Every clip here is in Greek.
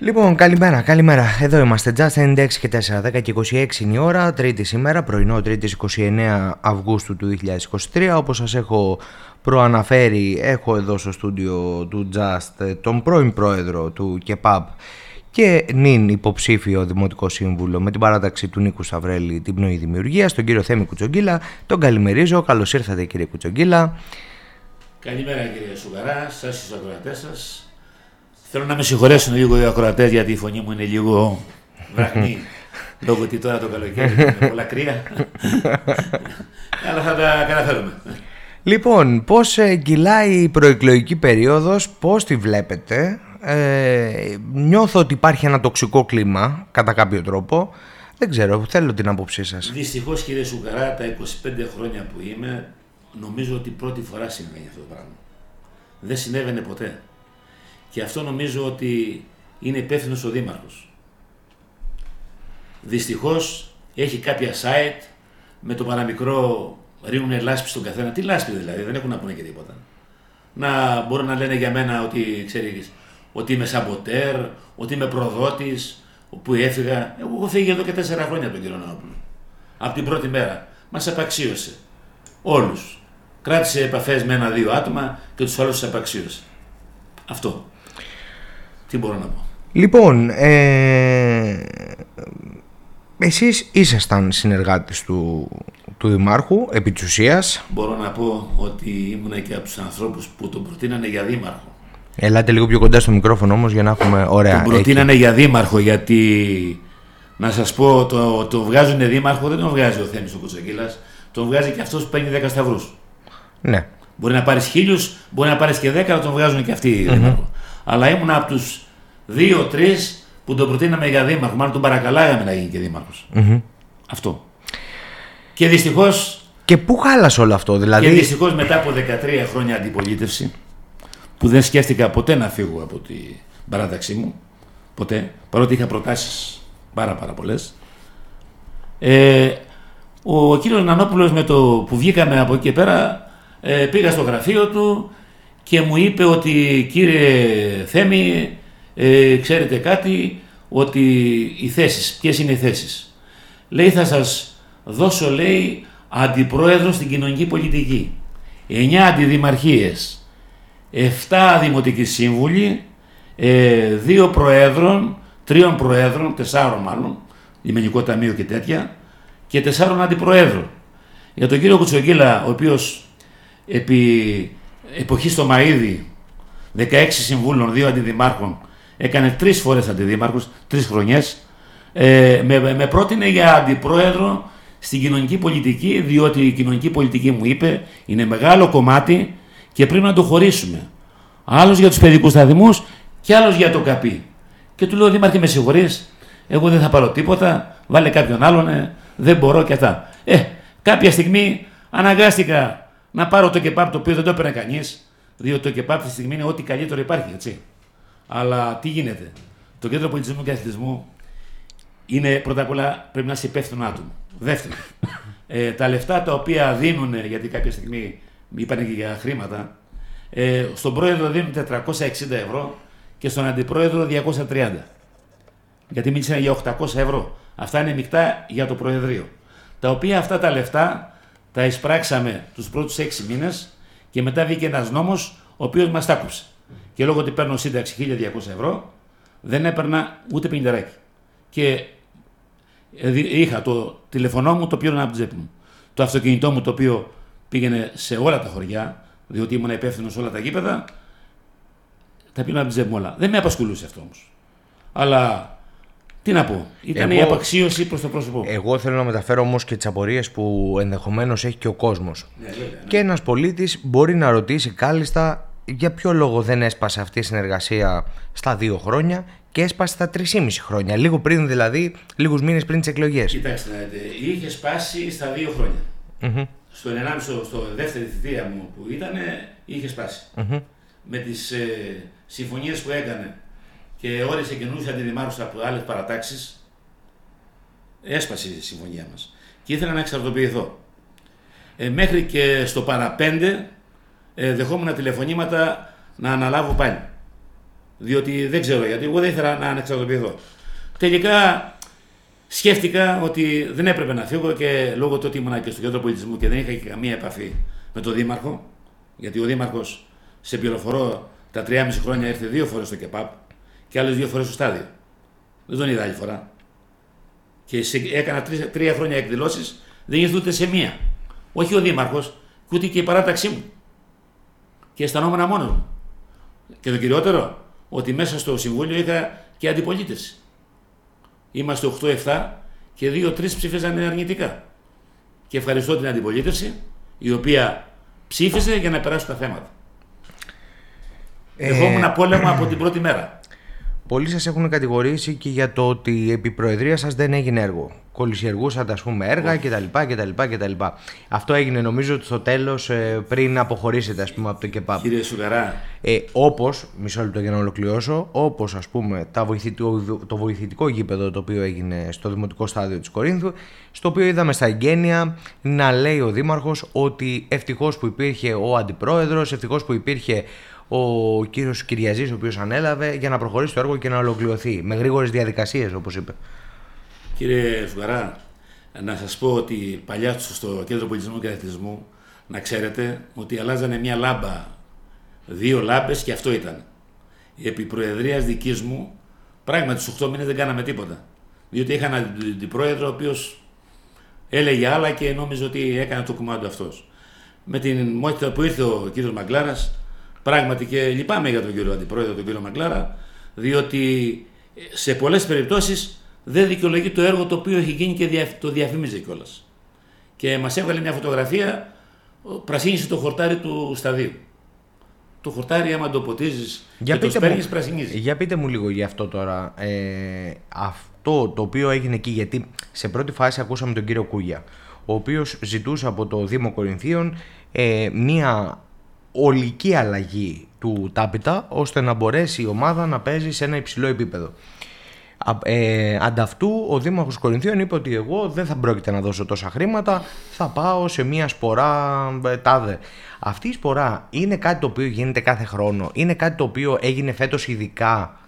Λοιπόν, καλημέρα, καλημέρα. Εδώ είμαστε. Just 96 και 4, 10 και 26 είναι η ώρα. Τρίτη σήμερα, πρωινό, Τρίτης 29 Αυγούστου του 2023. Όπως σας έχω προαναφέρει, έχω εδώ στο στούντιο του Just τον πρώην πρόεδρο του ΚΕΠΑΠ και νυν υποψήφιο δημοτικό σύμβουλο με την παράταξη του Νίκου Σταυρέλη την πνοή δημιουργίας, τον κύριο Θέμη Κουτσογγίλα. Τον καλημερίζω. Καλώς ήρθατε, κύριε Κουτσογγίλα. Καλημέρα κύριε Σουγαρά, σας του ακροατές σας. Θέλω να με συγχωρέσουν λίγο οι ακροατές γιατί η φωνή μου είναι λίγο βραχνή. Λόγω ότι τώρα το καλοκαίρι είναι πολλά κρύα. Αλλά θα τα καταφέρουμε. Λοιπόν, πώς ε, κυλάει η προεκλογική περίοδος, πώς τη βλέπετε, ε, νιώθω ότι υπάρχει ένα τοξικό κλίμα, κατά κάποιο τρόπο, δεν ξέρω, θέλω την άποψή σας. Δυστυχώς κύριε Σουγκαρά, τα 25 χρόνια που είμαι, νομίζω ότι πρώτη φορά συμβαίνει αυτό το πράγμα. Δεν συνέβαινε ποτέ. Και αυτό νομίζω ότι είναι υπεύθυνος ο Δήμαρχος. Δυστυχώς έχει κάποια site με το παραμικρό ρίχνουν λάσπη στον καθένα. Τι λάσπη δηλαδή, δεν έχουν να πούνε και τίποτα. Να μπορούν να λένε για μένα ότι ξέρεις, ότι είμαι σαμποτέρ, ότι είμαι προδότης, που έφυγα. Εγώ έχω φύγει εδώ και τέσσερα χρόνια από τον κύριο Νανόπουλο. Από την πρώτη μέρα. Μας απαξίωσε. Όλους. Κράτησε επαφές με ένα-δύο άτομα και τους άλλους τους απαξίωσε. Αυτό. Τι μπορώ να πω. Λοιπόν, ε, εσείς ήσασταν συνεργάτης του, του Δημάρχου, επί της ουσίας. Μπορώ να πω ότι ήμουν και από τους ανθρώπους που τον προτείνανε για Δήμαρχο. Ελάτε λίγο πιο κοντά στο μικρόφωνο όμως για να έχουμε ωραία. Τον προτείνανε για Δήμαρχο γιατί να σας πω το, το βγάζουν Δήμαρχο δεν τον βγάζει ο Θέμης ο Κουτσοκύλας. Τον βγάζει και αυτός που παίρνει 10 σταυρούς. Ναι. Μπορεί να πάρεις χίλιους, μπορεί να πάρεις και 10, αλλά τον βγάζουν και αυτοί mm-hmm. Δήμαρχο. Αλλά ήμουν από τους 2-3 που τον προτείναμε για Δήμαρχο. Μάλλον τον παρακαλάγαμε να γίνει και δημαρχος Αυτό. Και δυστυχώ. Και πού χάλασε όλο αυτό, δηλαδή. Και δυστυχώς μετά από 13 χρόνια αντιπολίτευση, που δεν σκέφτηκα ποτέ να φύγω από την παράταξή μου. Ποτέ. Παρότι είχα προτάσεις πάρα πάρα πολλές. Ε, ο κύριος Νανόπουλος με το που βγήκαμε από εκεί και πέρα ε, πήγα στο γραφείο του και μου είπε ότι κύριε Θέμη ε, ξέρετε κάτι ότι οι θέσεις, ποιες είναι οι θέσεις. Λέει θα σας δώσω λέει αντιπρόεδρο στην κοινωνική πολιτική. 9 αντιδημαρχίες 7 δημοτικοί σύμβουλοι, ε, 2 προέδρων, 3 προέδρων, 4 μάλλον, λιμενικό ταμείο και τέτοια, και 4 αντιπροέδρων. Για τον κύριο Κουτσογγίλα, ο οποίος επί εποχής στο Μαΐδι, 16 συμβούλων, 2 αντιδημάρχων, έκανε 3 φορές αντιδήμαρχους, 3 χρονιές, ε, με, με πρότεινε για αντιπρόεδρο στην κοινωνική πολιτική, διότι η κοινωνική πολιτική μου είπε είναι μεγάλο κομμάτι και πρέπει να το χωρίσουμε. Άλλος για τους παιδικούς σταθμούς και άλλος για το καπί. Και του λέω: Δήμαρχε, με συγχωρείς, εγώ δεν θα πάρω τίποτα, βάλε κάποιον άλλον, ε, δεν μπορώ και αυτά. Ε, κάποια στιγμή αναγκάστηκα να πάρω το κεπάπ το οποίο δεν το έπαιρνε κανείς, διότι το κεπάπ αυτή τη στιγμή είναι ό,τι καλύτερο υπάρχει, έτσι. Αλλά τι γίνεται. Το κέντρο πολιτισμού και αθλητισμού είναι πρώτα απ' όλα πρέπει να είσαι υπεύθυνο άτομο. Δεύτερον, ε, τα λεφτά τα οποία δίνουν, γιατί κάποια στιγμή είπαν και για χρήματα, ε, στον πρόεδρο δίνουν 460 ευρώ και στον αντιπρόεδρο 230. Γιατί μίλησαν για 800 ευρώ. Αυτά είναι μεικτά για το Προεδρείο. Τα οποία αυτά τα λεφτά τα εισπράξαμε τους πρώτους 6 μήνες και μετά βγήκε ένας νόμος ο οποίος μας τα κόψε. Και λόγω ότι παίρνω σύνταξη 1200 ευρώ δεν έπαιρνα ούτε πενινταράκι. Και ε, είχα το τηλεφωνό μου το οποίο ήταν από την τσέπη μου. Το αυτοκίνητό μου το οποίο πήγαινε σε όλα τα χωριά, διότι ήμουν υπεύθυνος σε όλα τα γήπεδα, τα πήγαινα από την τσέπη όλα. Δεν με απασχολούσε αυτό όμως. Αλλά τι να πω, ήταν εγώ, η απαξίωση προς το πρόσωπό Εγώ θέλω να μεταφέρω όμως και τις απορίες που ενδεχομένως έχει και ο κόσμος. Ναι, ναι. Και ένας πολίτης μπορεί να ρωτήσει κάλλιστα για ποιο λόγο δεν έσπασε αυτή η συνεργασία στα δύο χρόνια και έσπασε στα μισή χρόνια. Λίγο πριν δηλαδή, λίγους μήνες πριν τις εκλογές. Κοιτάξτε, είχε σπάσει στα δύο χρόνια. Mm-hmm στο 1,5 στο δεύτερη θητεία μου που ήταν, είχε Με τις ε, συμφωνίες που έκανε και όρισε καινούριου αντιδημάρχου από άλλες παρατάξεις, έσπασε η συμφωνία μας. Και ήθελα να εξαρτοποιηθώ. Ε, μέχρι και στο παραπέντε ε, δεχόμουν τηλεφωνήματα να αναλάβω πάλι. Διότι δεν ξέρω γιατί, εγώ δεν ήθελα να ανεξαρτοποιηθώ. Τελικά σκέφτηκα ότι δεν έπρεπε να φύγω και λόγω του ότι ήμουν και στο κέντρο πολιτισμού και δεν είχα και καμία επαφή με τον Δήμαρχο, γιατί ο Δήμαρχος, σε πληροφορώ, τα 3,5 χρόνια ήρθε δύο φορές στο ΚΕΠΑΠ και άλλες δύο φορές στο στάδιο. Δεν τον είδα άλλη φορά. Και σε, έκανα τρία, τρία χρόνια εκδηλώσεις, δεν ήρθε ούτε σε μία. Όχι ο Δήμαρχος, ούτε και η παράταξή μου. Και αισθανόμουν μόνος μου. Και το κυριότερο, ότι μέσα στο Συμβούλιο είχα και αντιπολίτευση. Είμαστε 8-7 και 2-3 ψήφισαν αρνητικά. Και ευχαριστώ την αντιπολίτευση, η οποία ψήφισε για να περάσουν τα θέματα. Ε... Δεχόμουν πόλεμο από την πρώτη μέρα. Πολλοί σας έχουν κατηγορήσει και για το ότι επί Προεδρία σας δεν έγινε έργο. Κολυσιεργούσατε, ας πούμε, έργα κτλ, κτλ, κτλ. Αυτό έγινε νομίζω στο τέλος ε, πριν αποχωρήσετε, ας πούμε, από το ΚΕΠΑΠ. Κύριε Σουγαρά. Ε, όπως, μισό λεπτό για να ολοκληρώσω, όπως ας πούμε τα βοηθητικό, το βοηθητικό γήπεδο το οποίο έγινε στο δημοτικό στάδιο της Κορίνθου, στο οποίο είδαμε στα εγγένεια να λέει ο Δήμαρχος ότι ευτυχώς που υπήρχε ο αντιπρόεδρος, ευτυχώς που υπήρχε ο κύριος Κυριαζής ο οποίος ανέλαβε για να προχωρήσει το έργο και να ολοκληρωθεί με γρήγορες διαδικασίες όπως είπε. Κύριε Φουγαρά, να σας πω ότι παλιά στο Κέντρο Πολιτισμού και Αθλητισμού να ξέρετε ότι αλλάζανε μια λάμπα, δύο λάμπες και αυτό ήταν. Η επιπροεδρία δικής μου, πράγματι στους 8 μήνες δεν κάναμε τίποτα. Διότι είχα έναν αντιπρόεδρο ο οποίος έλεγε άλλα και νόμιζε ότι έκανε το κουμάντο αυτός. Με την μότητα που ήρθε ο κύριος Μαγκλάρας, Πράγματι και λυπάμαι για τον κύριο Αντιπρόεδρο, τον κύριο Μαγκλάρα, διότι σε πολλές περιπτώσεις δεν δικαιολογεί το έργο το οποίο έχει γίνει και το διαφήμιζε κιόλας. Και μας έβγαλε μια φωτογραφία, πρασίνησε το χορτάρι του σταδίου. Το χορτάρι, άμα το ποτίζεις και το σπέρνεις, πρασινίζει. Για πείτε μου λίγο για αυτό τώρα. Ε, αυτό το οποίο έγινε εκεί, γιατί σε πρώτη φάση ακούσαμε τον κύριο Κούγια, ο οποίος ζητούσε από το Δήμο Κορινθίων ε, μία ολική αλλαγή του Τάπιτα ώστε να μπορέσει η ομάδα να παίζει σε ένα υψηλό επίπεδο. Ε, ανταυτού ο Δήμαρχος Κορινθίων είπε ότι εγώ δεν θα πρόκειται να δώσω τόσα χρήματα, θα πάω σε μια σπορά ε, τάδε. Αυτή η σπορά είναι κάτι το οποίο γίνεται κάθε χρόνο, είναι κάτι το οποίο έγινε φέτος ειδικά.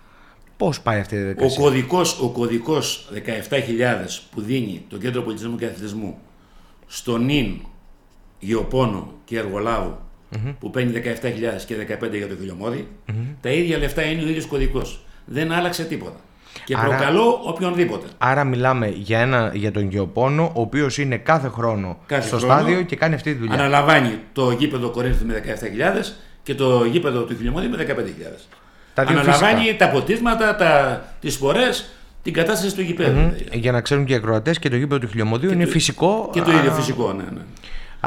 Πώς πάει αυτή η διαδικασία; Ο κωδικός, ο κωδικός 17.000 που δίνει το Κέντρο Πολιτισμού και Αθλητισμού στον νυν, γεωπόνο και εργολάβο mm-hmm. που παίρνει 17.000 και 15 για το χιλιομόδι, mm-hmm. τα ίδια λεφτά είναι ο ίδιος κωδικός. Δεν άλλαξε τίποτα. Και άρα, προκαλώ οποιονδήποτε. Άρα μιλάμε για, ένα, για τον γεωπόνο, ο οποίος είναι κάθε χρόνο κάθε στο χρόνο, στάδιο και κάνει αυτή τη δουλειά. Αναλαμβάνει το γήπεδο Κορίνθου με 17.000 και το γήπεδο του χιλιομόδι με 15.000. Τα Αναλαμβάνει φυσικά. τα ποτίσματα, τα, τις σπορές, την κατάσταση του γηπέδου. Mm-hmm. Για να ξέρουν και οι ακροατές και το γήπεδο του χιλιομοδίου είναι φυσικό. Και το ίδιο φυσικό, ναι. ναι.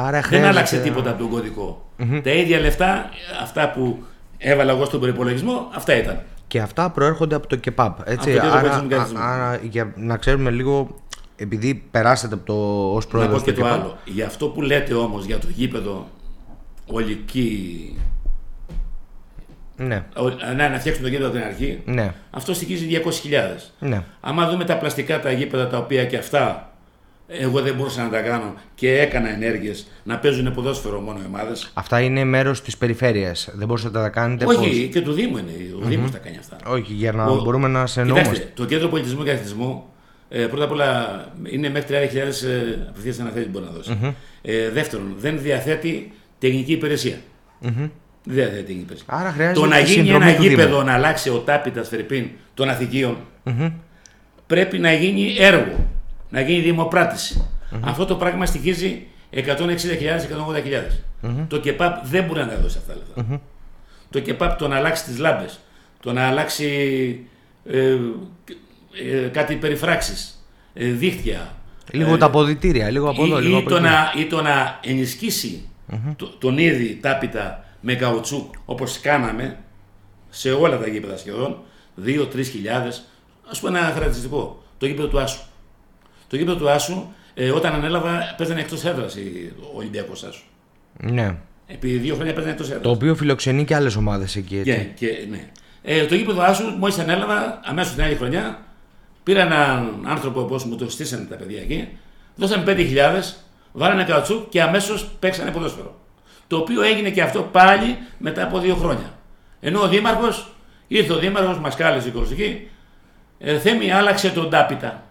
Άρα Δεν άλλαξε τίποτα από τον κωδικο Τα ίδια λεφτά, αυτά που έβαλα εγώ στον προπολογισμό, αυτά ήταν. Και αυτά προέρχονται από το ΚΕΠΑΠ. Έτσι. το άρα, άρα, για να ξέρουμε λίγο, επειδή περάσατε από το ως πρόεδρο. Να πω και το άλλο. Για αυτό που λέτε όμως για το γήπεδο ολική. Ναι. Να, να φτιάξουμε το γήπεδο από την αρχή. Ναι. Αυτό στοιχίζει 200.000. Ναι. Άμα δούμε τα πλαστικά τα γήπεδα τα οποία και αυτά εγώ δεν μπορούσα να τα κάνω και έκανα ενέργειες να παίζουν ποδόσφαιρο μόνο οι ομάδες. Αυτά είναι μέρος της περιφέρειας. Δεν μπορούσατε να τα κάνετε. Όχι, πώς; και του Δήμου είναι. Ο mm-hmm. Δήμο τα κάνει αυτά. Όχι, για να Ο... μπορούμε να σε εννοούμε. Το κέντρο πολιτισμού και αθλητισμού ε, πρώτα απ' όλα είναι μέχρι 30.000 ε, απευθείας αναθέτει μπορεί να δώσει. Mm-hmm. Ε, δεύτερον, δεν διαθέτει τεχνική υπηρεσία. Mm-hmm. Δεν διαθέτει τεχνική υπηρεσία. Άρα χρειάζεται το να γίνει ένα γήπεδο να αλλάξει ο τάπητας Φερρυπίν των αθηκείων mm-hmm. πρέπει να γίνει έργο να γίνει δημοπράτηση. Mm-hmm. Αυτό το πράγμα στοιχίζει 160.000-180.000. Mm-hmm. Το ΚΕΠΑΠ δεν μπορεί να τα δώσει αυτά τα λεφτά. Mm-hmm. Το ΚΕΠΑΠ το να αλλάξει τις λάμπες, το να αλλάξει ε, ε, κάτι περιφράξεις, ε, δίχτυα. Λίγο ε, τα αποδητήρια, λίγο από εδώ, ή, λίγο ή, το να, ή το να ενισχύσει το, τον ήδη τάπητα με καουτσούκ όπως κάναμε σε όλα τα γήπεδα σχεδόν, 2-3 χιλιάδες. Α πούμε ένα χαρακτηριστικό. Το γήπεδο του Άσου. Το γήπεδο του Άσου, ε, όταν ανέλαβα, παίζανε εκτός έδρας ο Ολυμπιακός Άσου. Ναι. Επί δύο χρόνια παίζανε εκτός έδρας. Το οποίο φιλοξενεί και άλλες ομάδες εκεί. Έτσι. Και, και, ναι. Ε, το γήπεδο Άσου, μόλις ανέλαβα, αμέσως την άλλη χρονιά, πήρα έναν άνθρωπο όπως μου το στήσανε τα παιδιά εκεί, δώσανε 5.000, βάλανε κατσού και αμέσως παίξανε ποδόσφαιρο. Το οποίο έγινε και αυτό πάλι μετά από δύο χρόνια. Ενώ ο Δήμαρχος, ήρθε ο Δήμαρχος, μας κάλεσε η Κορσική, ε, Θέμη άλλαξε τον Τάπιτα.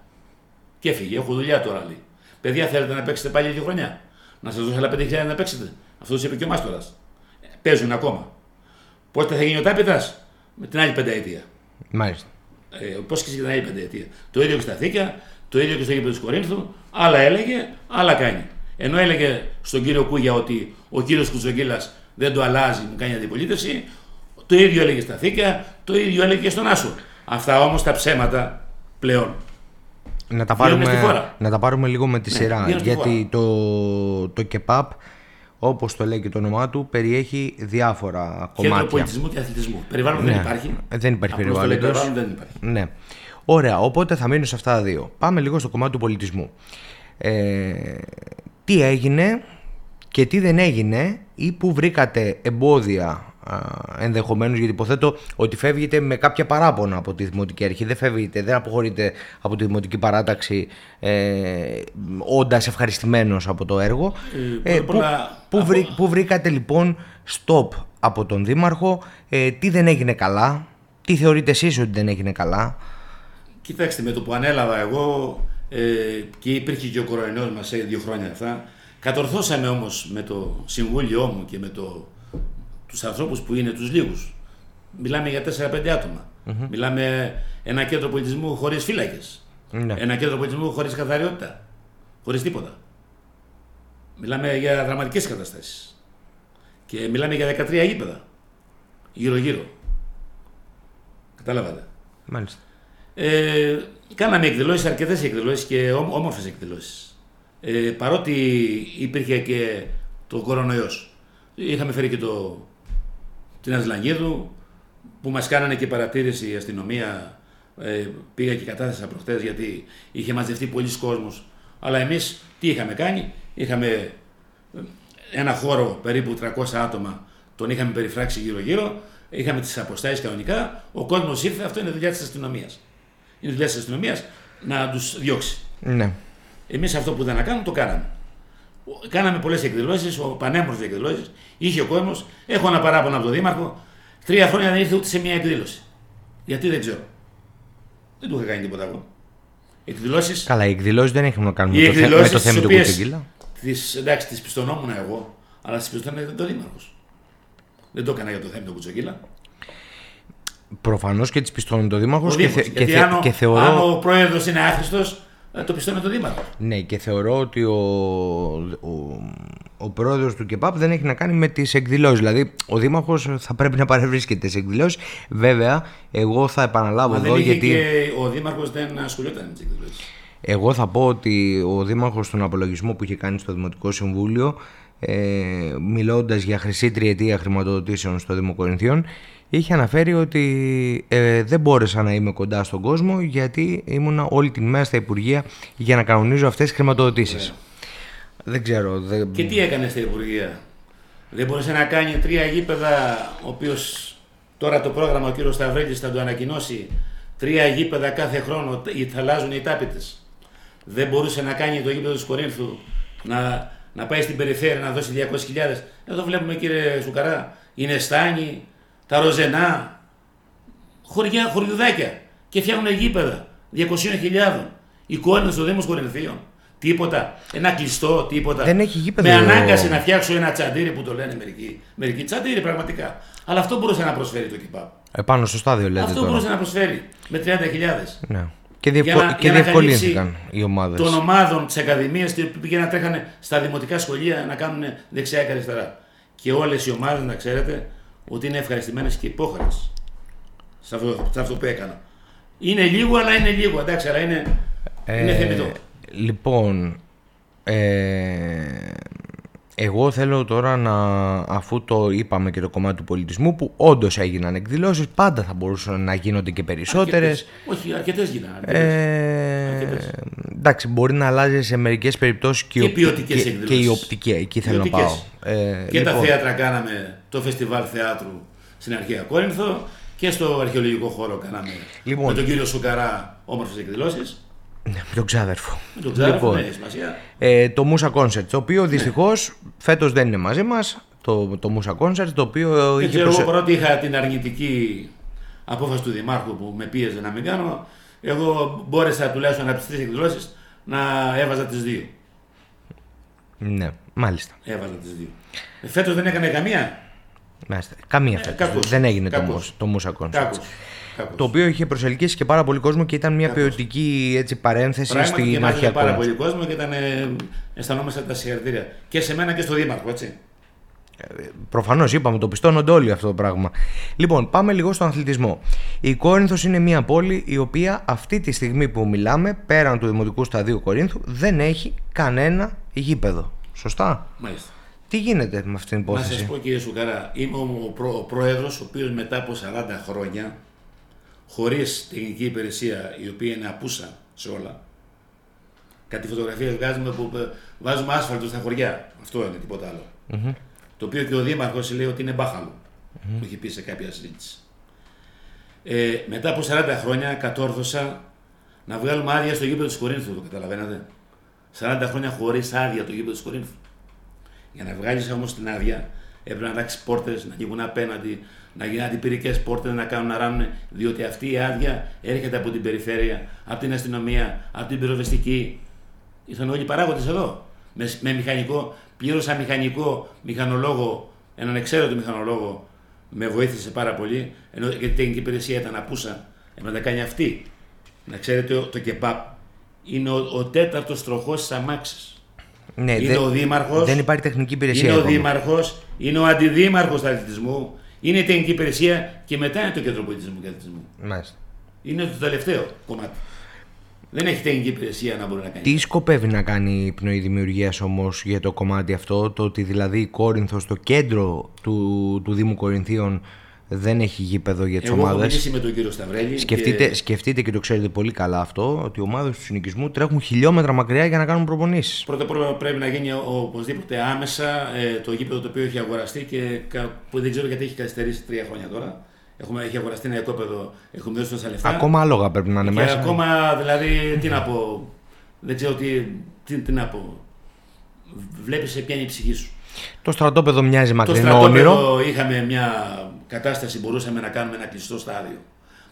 Και έφυγε, έχω δουλειά τώρα λέει. Παιδιά, θέλετε να παίξετε πάλι δύο χρονιά; Να σας δώσω άλλα 5.000 να παίξετε. Αυτό το είπε και ο Μάστορας. Παίζουν ακόμα. Πότε θα γίνει ο Τάπιτα, με την άλλη πενταετία. Μάλιστα. Ε, Πώς και στην άλλη πενταετία. Το ίδιο και στα Θήκα, το ίδιο και στο γήπεδο της Κορίνθου. Άλλα έλεγε, άλλα κάνει. Ενώ έλεγε στον κύριο Κούγια ότι ο κύριος Κουτσογγίλα δεν το αλλάζει, μου κάνει αντιπολίτευση, το ίδιο έλεγε στα Θήκα, το ίδιο έλεγε και στον Άσο. Αυτά όμως τα ψέματα πλέον. Να τα, Βγαίνουν στη πάρουμε, χώρα. να τα πάρουμε λίγο με τη Ναι, σειρά. βγαίνουν στη Γιατί το, το ΚΕΠΑΠ, όπως το λέει και το όνομά του, περιέχει διάφορα Κέντρο κομμάτια. πολιτισμού και αθλητισμού. Περιβάλλον Ναι. δεν υπάρχει. Ε, δεν υπάρχει Απλώς το λέει περιβάλλοντος. περιβάλλον δεν υπάρχει. Ναι. Ωραία, οπότε θα μείνω σε αυτά τα δύο. Πάμε λίγο στο κομμάτι του πολιτισμού. Ε, τι έγινε και τι δεν έγινε ή που βρήκατε εμπόδια α, ενδεχομένως γιατί υποθέτω ότι φεύγετε με κάποια παράπονα από τη Δημοτική Αρχή. Δεν φεύγετε, δεν αποχωρείτε από τη Δημοτική Παράταξη ε, όντας ευχαριστημένος από το έργο. Ε, ε, πρώτα που, απ' όλα, που, από- βρή- που βρήκατε λοιπόν stop από τον Δήμαρχο; Ε, τι δεν έγινε καλά; Τι θεωρείτε εσείς ότι δεν έγινε καλά; Κοιτάξτε, με το που ανέλαβα εγώ ε, και υπήρχε και ο κορονοϊός μας σε δύο χρόνια αυτά, κατορθώσαμε όμως με το συμβούλιο μου και με το, τους ανθρώπους που είναι τους λίγους. Μιλάμε για 4-5 ατομα Μιλάμε ένα κέντρο πολιτισμού χωρίς φύλακες. Ναι. Ένα κέντρο πολιτισμού χωρίς καθαριότητα. Χωρίς τίποτα. Μιλάμε για δραματικές καταστάσεις. Και μιλάμε για 13 γήπεδα. Γύρω-γύρω. Καταλάβατε. Μάλιστα. Ε, κάναμε εκδηλώσεις, αρκετές εκδηλώσεις και όμορφες εκδηλώσεις. Ε, παρότι υπήρχε και το κορονοϊός. Είχαμε φέρει και το, την Ασλανγίδου που μας κάνανε και παρατήρηση η αστυνομία. Ε, πήγα και κατάθεσα προχτές γιατί είχε μαζευτεί πολλοί κόσμος. Αλλά εμείς τι είχαμε κάνει; Είχαμε ε, ένα χώρο περίπου 300 άτομα, τον είχαμε περιφράξει γύρω-γύρω. Είχαμε τις αποστάσεις κανονικά. Ο κόσμος ήρθε, αυτό είναι δουλειά της αστυνομίας. Είναι δουλειά της αστυνομίας να τους διώξει. Ναι. Εμείς αυτό που ήταν να κάνουμε το κάναμε. Ο- Κάναμε πολλές εκδηλώσεις, πανέμορφε εκδηλώσεις. Είχε ο κόσμος. Έχω ένα παράπονο από τον Δήμαρχο. Τρία χρόνια δεν ήρθε ούτε σε μία εκδήλωση. Γιατί δεν ξέρω. Δεν του είχα κάνει τίποτα εγώ. Εκδηλώσεις. Καλά, οι εκδηλώσεις δεν έχουν να κάνουν Οι με το, θε- με εκδηλώσεις το θέμα του Κουτσογγίλα. Εντάξει, τις πιστονόμουν εγώ, αλλά τις πιστονόμουν το Δήμαρχος. Δεν το έκανα για το θέμα του Κουτσογγίλα. Προφανώς και τις πιστώνει το Δήμαρχος Ο και, Δήμος. θε- και, Γιατί θε- αν, ο, και θεωρώ. αν ο πρόεδρος είναι άχρηστος, το πιστώνει το Δήμαρχο. Ναι, και θεωρώ ότι ο, ο, ο πρόεδρος του ΚΕΠΑΠ δεν έχει να κάνει με τις εκδηλώσεις. Δηλαδή, ο Δήμαρχος θα πρέπει να παρευρίσκεται σε εκδηλώσεις. Βέβαια, εγώ θα επαναλάβω Μα εδώ δεν είχε γιατί... και ο Δήμαρχος δεν ασχολιόταν με τις εκδηλώσεις. Εγώ θα πω ότι ο Δήμαρχος στον απολογισμό που είχε κάνει στο Δημοτικό Συμβούλιο ε, μιλώντας για χρυσή τριετία χρηματοδοτήσεων στο Δήμο Κορινθίων είχε αναφέρει ότι ε, δεν μπόρεσα να είμαι κοντά στον κόσμο γιατί ήμουνα όλη την μέρα στα Υπουργεία για να κανονίζω αυτές τις χρηματοδοτήσεις. Δεν ξέρω. Δεν... Και τι έκανες στην Υπουργεία; Δεν μπορούσε να κάνει τρία γήπεδα, ο οποίος τώρα το πρόγραμμα ο κύριος Σταυρέλη θα το ανακοινώσει. Τρία γήπεδα κάθε χρόνο ή θα αλλάζουν οι τάπητες. Δεν μπορούσε να κάνει το γήπεδο του Κορίνθου να, να πάει στην περιφέρεια να δώσει 200.000. Εδώ βλέπουμε κύριε Σουκαρά, είναι στάνι, τα ροζενά, χωριά, χωριουδάκια και φτιάχνουν γήπεδα 200.000. Εικόνε στο Δήμος Κορινθίων. Τίποτα. Ένα κλειστό, τίποτα. Δεν έχει γήπεδο. Με ανάγκασε να φτιάξω ένα τσαντήρι που το λένε μερικοί. Μερικοί τσαντήρι πραγματικά. Αλλά αυτό μπορούσε να προσφέρει το ΚΙΠΑΠ. Επάνω στο στάδιο λέτε Αυτό τώρα. μπορούσε να προσφέρει με 30.000. Ναι. Και, Για διευκο... να- και για να διευκολύνθηκαν καλύψει οι ομάδες. Των ομάδων της Ακαδημίας που πήγαιναν τρέχανε στα δημοτικά σχολεία να κάνουν δεξιά και αριστερά. Και όλες οι ομάδες, να ξέρετε, ότι είναι ευχαριστημένες και υπόχρεες σε αυτό, σε αυτό που έκανα. Είναι λίγο, αλλά είναι λίγο. Εντάξει, αλλά είναι, είναι θεμητό. Λοιπόν, ε, εγώ θέλω τώρα να, αφού το είπαμε και το κομμάτι του πολιτισμού που όντως έγιναν εκδηλώσεις, πάντα θα μπορούσαν να γίνονται και περισσότερες. Αρκετές. Όχι, αρκετές γίνανε. αρκετές. Ε, Αρκετές. εντάξει, μπορεί να αλλάζει σε μερικές περιπτώσεις και, η Και οπτική- ποιοτικές και, εκδηλώσεις. και η οπτική, εκεί θέλω να πάω. Ποιοτικές. Ε, και τα λοιπόν, θέατρα κάναμε το φεστιβάλ θεάτρου στην αρχαία Κόρινθο και στο αρχαιολογικό χώρο κάναμε Λοιπόν. με τον κύριο Σουκαρά όμορφες εκδηλώσεις. Με τον ξάδερφο. Με τον Ξάδερφο, Λοιπόν, δεν έχει σημασία. ε, το Μούσα Concert, το οποίο δυστυχώς φέτος δεν είναι μαζί μας. το, το Μούσα Concert, το οποίο Δεν είχε ξέρω, εγώ προσε- παρότι είχα την αρνητική απόφαση του Δημάρχου που με πίεζε να μην κάνω, εγώ μπόρεσα τουλάχιστον από τις τρεις εκδηλώσεις να έβαζα τις δύο. Ναι, μάλιστα. Έβαζα τις δύο. Ε, Φέτος δεν έκανε καμία; μάλιστα. Καμία φέτος. κακός. Δεν έγινε το, Κακός. Μους- το Μούσα Concert. Κάκο. Το οποίο είχε προσελκύσει και πάρα πολύ κόσμο και ήταν μια Κακός. ποιοτική έτσι, παρένθεση Πράγματι και στην μάθαμε αρχαία πάρα concert. πολύ κόσμο και ήταν, ε, αισθανόμαστε τα συγχαρητήρια. Και σε μένα και στο Δήμαρχο, έτσι. Προφανώς είπαμε, το πιστώνονται όλοι αυτό το πράγμα. Λοιπόν, πάμε λίγο στον αθλητισμό. Η Κόρινθος είναι μια πόλη η οποία αυτή τη στιγμή που μιλάμε, πέραν του Δημοτικού Σταδίου Κορίνθου, δεν έχει κανένα γήπεδο. Σωστά; Μάλιστα. Τι γίνεται με αυτήν την Να σας υπόθεση; πω κύριε Σουκαρά, είμαι ο, προ, ο πρόεδρος, ο οποίος μετά από 40 χρόνια, χωρίς τεχνική υπηρεσία, η οποία είναι απούσα σε όλα, κάτι φωτογραφίες βγάζουμε που ε, βάζουμε άσφαλτο στα χωριά. Αυτό είναι, τίποτα άλλο. Το οποίο και ο Δήμαρχος λέει ότι είναι μπάχαλο. Μου έχει πει σε κάποια συζήτηση. Ε, μετά από 40 χρόνια κατόρθωσα να βγάλουμε άδεια στο γήπεδο της Κορίνθου, το καταλαβαίνετε. 40 χρόνια χωρίς άδεια το γήπεδο της Κορίνθου. Για να βγάλεις όμως την άδεια, έπρεπε να αλλάξει πόρτες, να ανοίγουν απέναντι, να γίνουν αντιπυρικές πόρτες, να κάνουν να ράνουν. Διότι αυτή η άδεια έρχεται από την περιφέρεια, από την αστυνομία, από την πυροσβεστική. Ήρθαν όλοι οι παράγοντες εδώ. Με, με μηχανικό, πλήρωσα μηχανικό, μηχανολόγο, έναν εξαίρετο μηχανολόγο, με βοήθησε πάρα πολύ, ενώ γιατί η τεχνική υπηρεσία ήταν απούσα, έπρεπε να τα κάνει αυτή. Να ξέρετε, το, το κεπάπ είναι ο, ο τέταρτος τροχός της αμάξης. Ναι, είναι δεν- ο Δήμαρχος, Δεν υπάρχει τεχνική υπηρεσία. Είναι ο ακόμα. Δήμαρχος, είναι ο Αντιδήμαρχος του αθλητισμού, είναι η τεχνική υπηρεσία και μετά είναι το κέντρο πολιτισμού και αθλητισμού. Μάλιστα. Είναι το τελευταίο κομμάτι. Δεν έχει τεχνική υπηρεσία να μπορεί να κάνει. Τι σκοπεύει να κάνει η πνοή δημιουργίας όμως για το κομμάτι αυτό, το ότι δηλαδή η Κόρινθος, το κέντρο του, του Δήμου Κορινθίων, δεν έχει γήπεδο για τις Εγώ έχω ομάδες. μιλήσει με τον κύριο Σταυρέλη. Σκεφτείτε, και σκεφτείτε και το ξέρετε πολύ καλά αυτό, ότι οι ομάδες του συνοικισμού τρέχουν χιλιόμετρα μακριά για να κάνουν προπονήσεις. Πρώτα απ' όλα πρέπει να γίνει οπωσδήποτε άμεσα ε, το γήπεδο το οποίο έχει αγοραστεί και κα- που δεν ξέρω γιατί έχει καθυστερήσει τρία χρόνια τώρα. Έχουμε, έχει αγοραστεί ένα οικόπεδο, έχουμε δώσει τόσα λεφτά. Ακόμα άλογα πρέπει να είναι και μέσα. ακόμα δηλαδή, τι να πω, δεν ξέρω τι, τι, τι να πω. Βλέπεις σε ποια είναι η ψυχή σου. Το στρατόπεδο μοιάζει Το μακρινό όνειρο. στρατόπεδο είχαμε μια κατάσταση, μπορούσαμε να κάνουμε ένα κλειστό στάδιο.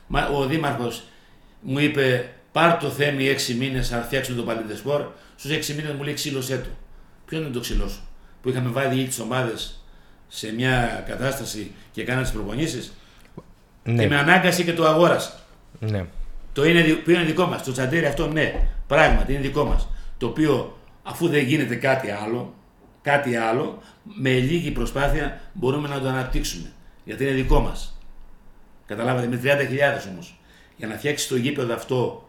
Μα, ο Δήμαρχος μου είπε πάρ το θέμη έξι μήνες να φτιάξουμε το παλιδεσπορ. Στους έξι μήνες μου λέει ξύλωσέ το. Ποιο είναι το ξύλος σου. Που είχαμε βάλει τις ομάδες σε μια κατάσταση και κάναμε τις προπονήσεις; Ναι, και με ανάγκασε και το αγόρασα. ναι. Το είναι, δι- ποιο είναι δικό μας. Το τσαντέρι αυτό, ναι, πράγματι είναι δικό μας. Το οποίο αφού δεν γίνεται κάτι άλλο, κάτι άλλο, με λίγη προσπάθεια μπορούμε να το αναπτύξουμε. Γιατί είναι δικό μας. Καταλάβατε, με 30.000 όμως. Για να φτιάξει το γήπεδο αυτό,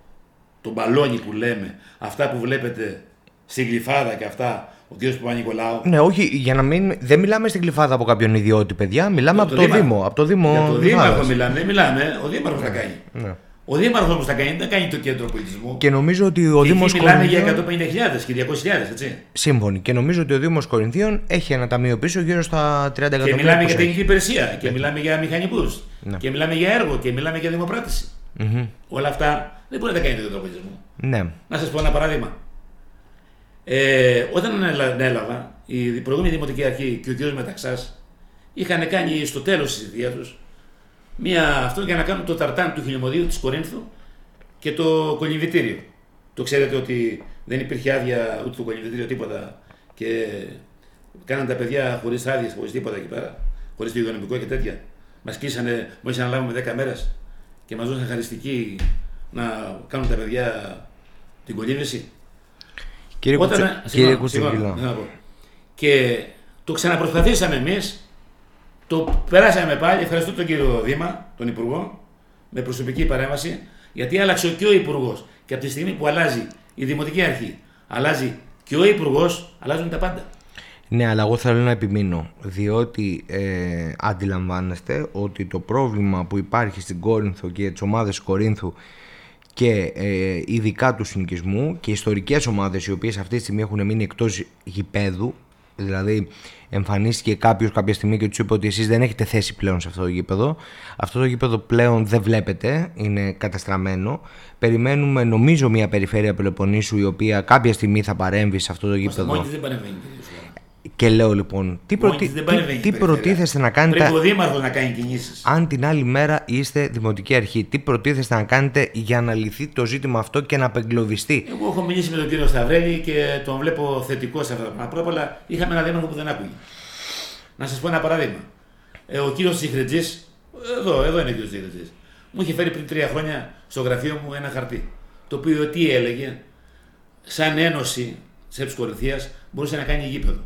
το μπαλόνι που λέμε, αυτά που βλέπετε στην γλυφάδα και αυτά, ο κ. Παπα-Νικολάου. Ναι, όχι, για να μην. Δεν μιλάμε στην κλειφάδα από κάποιον ιδιώτη, παιδιά. Μιλάμε από το, Δήμαρχο. Δήμο. Από το Δήμο. Για το Γλυφάδας. Δήμαρχο μιλάμε, δεν μιλάμε, ο Δήμαρχος θα κάνει. Ναι. Ο Δήμαρχος όμως θα κάνει, δεν θα κάνει το κέντρο πολιτισμού. Και νομίζω ότι ο Και Δήμος εκεί μιλάμε για Κορινθίων. 150.000 και 200.000, έτσι. Σύμφωνοι. Και νομίζω ότι ο Δήμος Κορινθίων έχει ένα ταμείο πίσω γύρω στα 30 εκατομμύρια. Και μιλάμε πώς για έχει. τεχνική υπηρεσία και μιλάμε για μηχανικούς. Ναι. Και μιλάμε για έργο και μιλάμε για δημοπράτηση. Μμμ. Όλα αυτά δεν μπορεί να τα κάνει το πολιτισμό. Ναι. Να σας πω ένα παράδειγμα. Ε, όταν ανέλα- ανέλαβα, η προηγούμενη Δημοτική Αρχή και ο κ. Μεταξάς είχαν κάνει στο τέλος της θητείας τους μία αυτό για να κάνουν το ταρτάν του χιλιομοδίου της Κορίνθου και το κολυμβητήριο. Το ξέρετε ότι δεν υπήρχε άδεια ούτε το κολυμβητήριο τίποτα και κάναν τα παιδιά χωρίς άδειες, χωρίς τίποτα εκεί πέρα, χωρίς το υγειονομικό και τέτοια. Μας κλείσανε, μόλι αναλάβουμε 10 μέρες και μας δώσαν χαριστική να κάνουν τα παιδιά την κολύμβηση. Κύριε, Όταν- Κουτσε... συγγνώμη, Κύριε συγγνώμη, Κουτσεγγυλά. να πω. Και το ξαναπροσπαθήσαμε εμείς, το περάσαμε πάλι. Ευχαριστώ τον κύριο Δήμα, τον Υπουργό, με προσωπική παρέμβαση, γιατί άλλαξε και ο Υπουργός. Και από τη στιγμή που αλλάζει η Δημοτική Αρχή, αλλάζει και ο Υπουργός, αλλάζουν τα πάντα. Ναι, αλλά εγώ θέλω να επιμείνω, διότι ε, αντιλαμβάνεστε ότι το πρόβλημα που υπάρχει στην Κόρινθο και για τις ομάδες Κορίνθου και ε, ειδικά του συνοικισμού και ιστορικές ομάδες οι οποίες αυτή τη στιγμή έχουν μείνει εκτός γηπέδου, δηλαδή εμφανίστηκε κάποιος κάποια στιγμή και τους είπε ότι εσείς δεν έχετε θέση πλέον σε αυτό το γήπεδο. Αυτό το γήπεδο πλέον δεν βλέπετε, είναι καταστραμμένο. Περιμένουμε νομίζω μια περιφέρεια Πελοποννήσου η οποία κάποια στιγμή θα παρέμβει σε αυτό το Στο γήπεδο. Μόντι δεν παρεμβαίνει. Κύριε Σουάρα. Και λέω λοιπόν, τι, Μόνη προτι... της δεν τι, παρεμβαίνει η τι περιφέρεια. προτίθεστε να κάνετε Πρέπει ο Δήμαρχος να κάνει κινήσεις. αν την άλλη μέρα είστε δημοτική αρχή. Τι προτίθεστε να κάνετε για να λυθεί το ζήτημα αυτό και να απεγκλωβιστεί; Εγώ έχω μιλήσει με τον κύριο Σταυρέλη και τον βλέπω θετικό σε αυτά τα πράγματα. Πρώτα απ' όλα είχαμε ένα δήμαρχο που δεν άκουγε. Να σας πω ένα παράδειγμα. Ε, ο κύριος Τσιχρετζή, εδώ, εδώ είναι ο κύριος Τσιχρετζή, μου είχε φέρει πριν τρία χρόνια στο γραφείο μου ένα χαρτί. Το οποίο τι έλεγε, σαν ένωση της Κορυφαία μπορούσε να κάνει γήπεδο.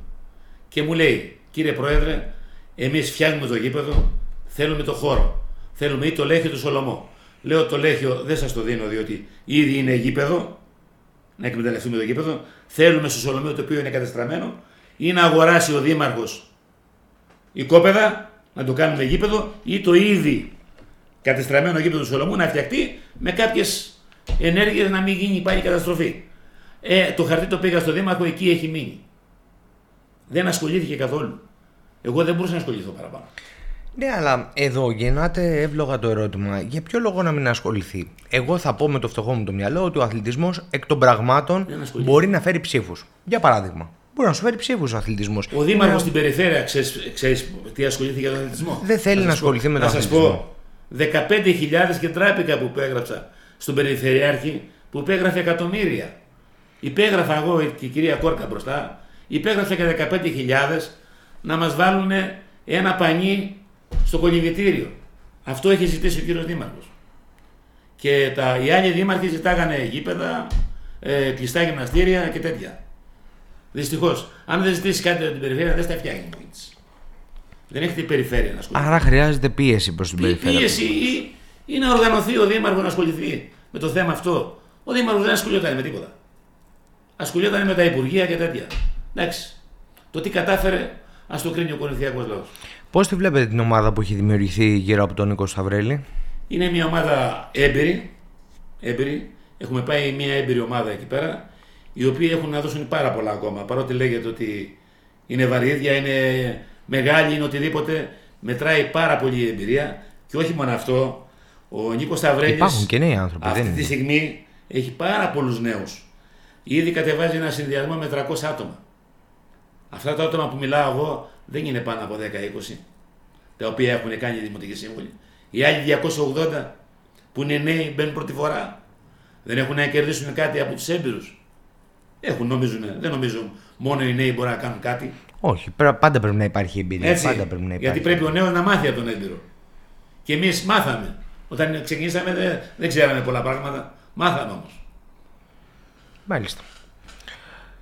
Και μου λέει, κύριε Πρόεδρε, εμείς φτιάχνουμε το γήπεδο, θέλουμε το χώρο. Θέλουμε ή το Λέχιο ή το Σολομό. Λέω το Λέχιο δεν σας το δίνω διότι ήδη είναι γήπεδο, να εκμεταλλευτούμε το γήπεδο. Θέλουμε στο Σολομείο το οποίο είναι κατεστραμμένο ή να αγοράσει ο Δήμαρχος οικόπεδα, να το κάνουμε γήπεδο ή το ήδη κατεστραμμένο γήπεδο του Σολομού να φτιαχτεί με κάποιες ενέργειες να μην γίνει πάλι καταστροφή. Ε, το χαρτί το πήγα στο Δήμαρχο, εκεί έχει μείνει. Δεν ασχολήθηκε καθόλου. Εγώ δεν μπορούσα να ασχοληθώ παραπάνω. Ναι, αλλά εδώ γεννάται εύλογα το ερώτημα. Για ποιο λόγο να μην ασχοληθεί; Εγώ θα πω με το φτωχό μου το μυαλό ότι ο αθλητισμός εκ των πραγμάτων Δεν ασχολείται. μπορεί να φέρει ψήφους. Για παράδειγμα. Μπορεί να σου φέρει ψήφους ο αθλητισμός. Ο Δήμαρχος στην περιφέρεια, ξέρεις τι ασχολήθηκε για τον αθλητισμό; Δεν θέλει σας να πω- ασχοληθεί με τον Να σας αθλητισμό. πω, 15.000 και τράπηκα που υπέγραψα στον Περιφερειάρχη που υπέγραφε εκατομμύρια. Υπέγραφα εγώ και η κυρία Κόρκα μπροστά, υπέγραφε και 15.000 να μας βάλουν ένα πανί στο κολυβητήριο. Αυτό έχει ζητήσει ο κύριος Δήμαρχος. Και τα, οι άλλοι δήμαρχοι ζητάγανε γήπεδα, ε, κλειστά γυμναστήρια και τέτοια. Δυστυχώς. Αν δεν ζητήσει κάτι από την περιφέρεια, δεν στα φτιάχνει μόνη της. Δεν έχετε η περιφέρεια να ασχοληθεί. Άρα χρειάζεται πίεση προς την Πí- περιφέρεια. Πίεση ή, ή να οργανωθεί ο Δήμαρχος να ασχοληθεί με το θέμα αυτό. Ο Δήμαρχος δεν ασχολιόταν με τίποτα. Ασχολιόταν με τα Υπουργεία και τέτοια. Εντάξει. Το τι κατάφερε, ας το κρίνει ο Κορινθιακός λαός. Πώς τη βλέπετε την ομάδα που έχει δημιουργηθεί γύρω από τον Νίκο Σταυρέλη; Είναι μια ομάδα έμπειρη. έμπειρη. Έχουμε πάει μια έμπειρη ομάδα εκεί πέρα, οι οποίοι έχουν να δώσουν πάρα πολλά ακόμα. Παρότι λέγεται ότι είναι βαρύδια, είναι μεγάλη, είναι οτιδήποτε. Μετράει πάρα πολύ η εμπειρία. Και όχι μόνο αυτό, ο Νίκος Σταυρέλης Υπάρχουν και νέοι άνθρωποι. αυτή δεν τη είναι. στιγμή έχει πάρα πολλούς νέους. Ήδη κατεβάζει ένα συνδυασμό με 300 άτομα. Αυτά τα άτομα που μιλάω εγώ δεν είναι πάνω από 10-20 τα οποία έχουν κάνει οι δημοτικοί σύμβουλοι. Οι άλλοι 280 που είναι νέοι μπαίνουν πρώτη φορά. Δεν έχουν να κερδίσουν κάτι από τους έμπειρους. Έχουν, νομίζουν. Δεν νομίζουν μόνο οι νέοι μπορούν να κάνουν κάτι. Όχι, πρέ- πάντα πρέπει να υπάρχει εμπειρία. Έτσι. Πάντα πρέπει να υπάρχει. Γιατί πρέπει ο νέος να μάθει από τον έμπειρο. Και εμείς μάθαμε. Όταν ξεκινήσαμε δεν, δεν ξέραμε πολλά πράγματα. Μάθαμε όμως. Μάλιστα.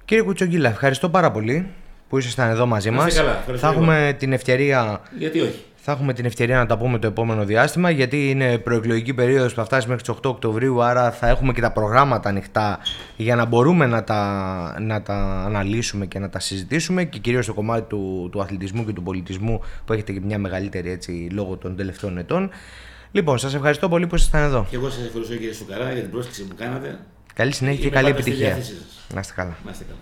Κύριε Κουτσογγίλα, ευχαριστώ πάρα πολύ που ήσασταν εδώ μαζί Να μας. είστε καλά, ευχαριστώ Θα εγώ. έχουμε την ευκαιρία Γιατί όχι; Θα έχουμε την ευκαιρία να τα πούμε το επόμενο διάστημα γιατί είναι προεκλογική περίοδος που θα φτάσει μέχρι τις 8 Οκτωβρίου άρα θα έχουμε και τα προγράμματα ανοιχτά για να μπορούμε να τα, να τα αναλύσουμε και να τα συζητήσουμε και κυρίως στο κομμάτι του, του αθλητισμού και του πολιτισμού που έχετε και μια μεγαλύτερη έτσι λόγω των τελευταίων ετών. Λοιπόν, σας ευχαριστώ πολύ που ήσασταν εδώ. Και εγώ σας ευχαριστώ κύριε Σουκαρά για την πρόσκληση που μου κάνατε. Καλή συνέχεια και Είμαι καλή πάντα στη επιτυχία. διάθεσή σας. Να είστε καλά. Να είστε καλά.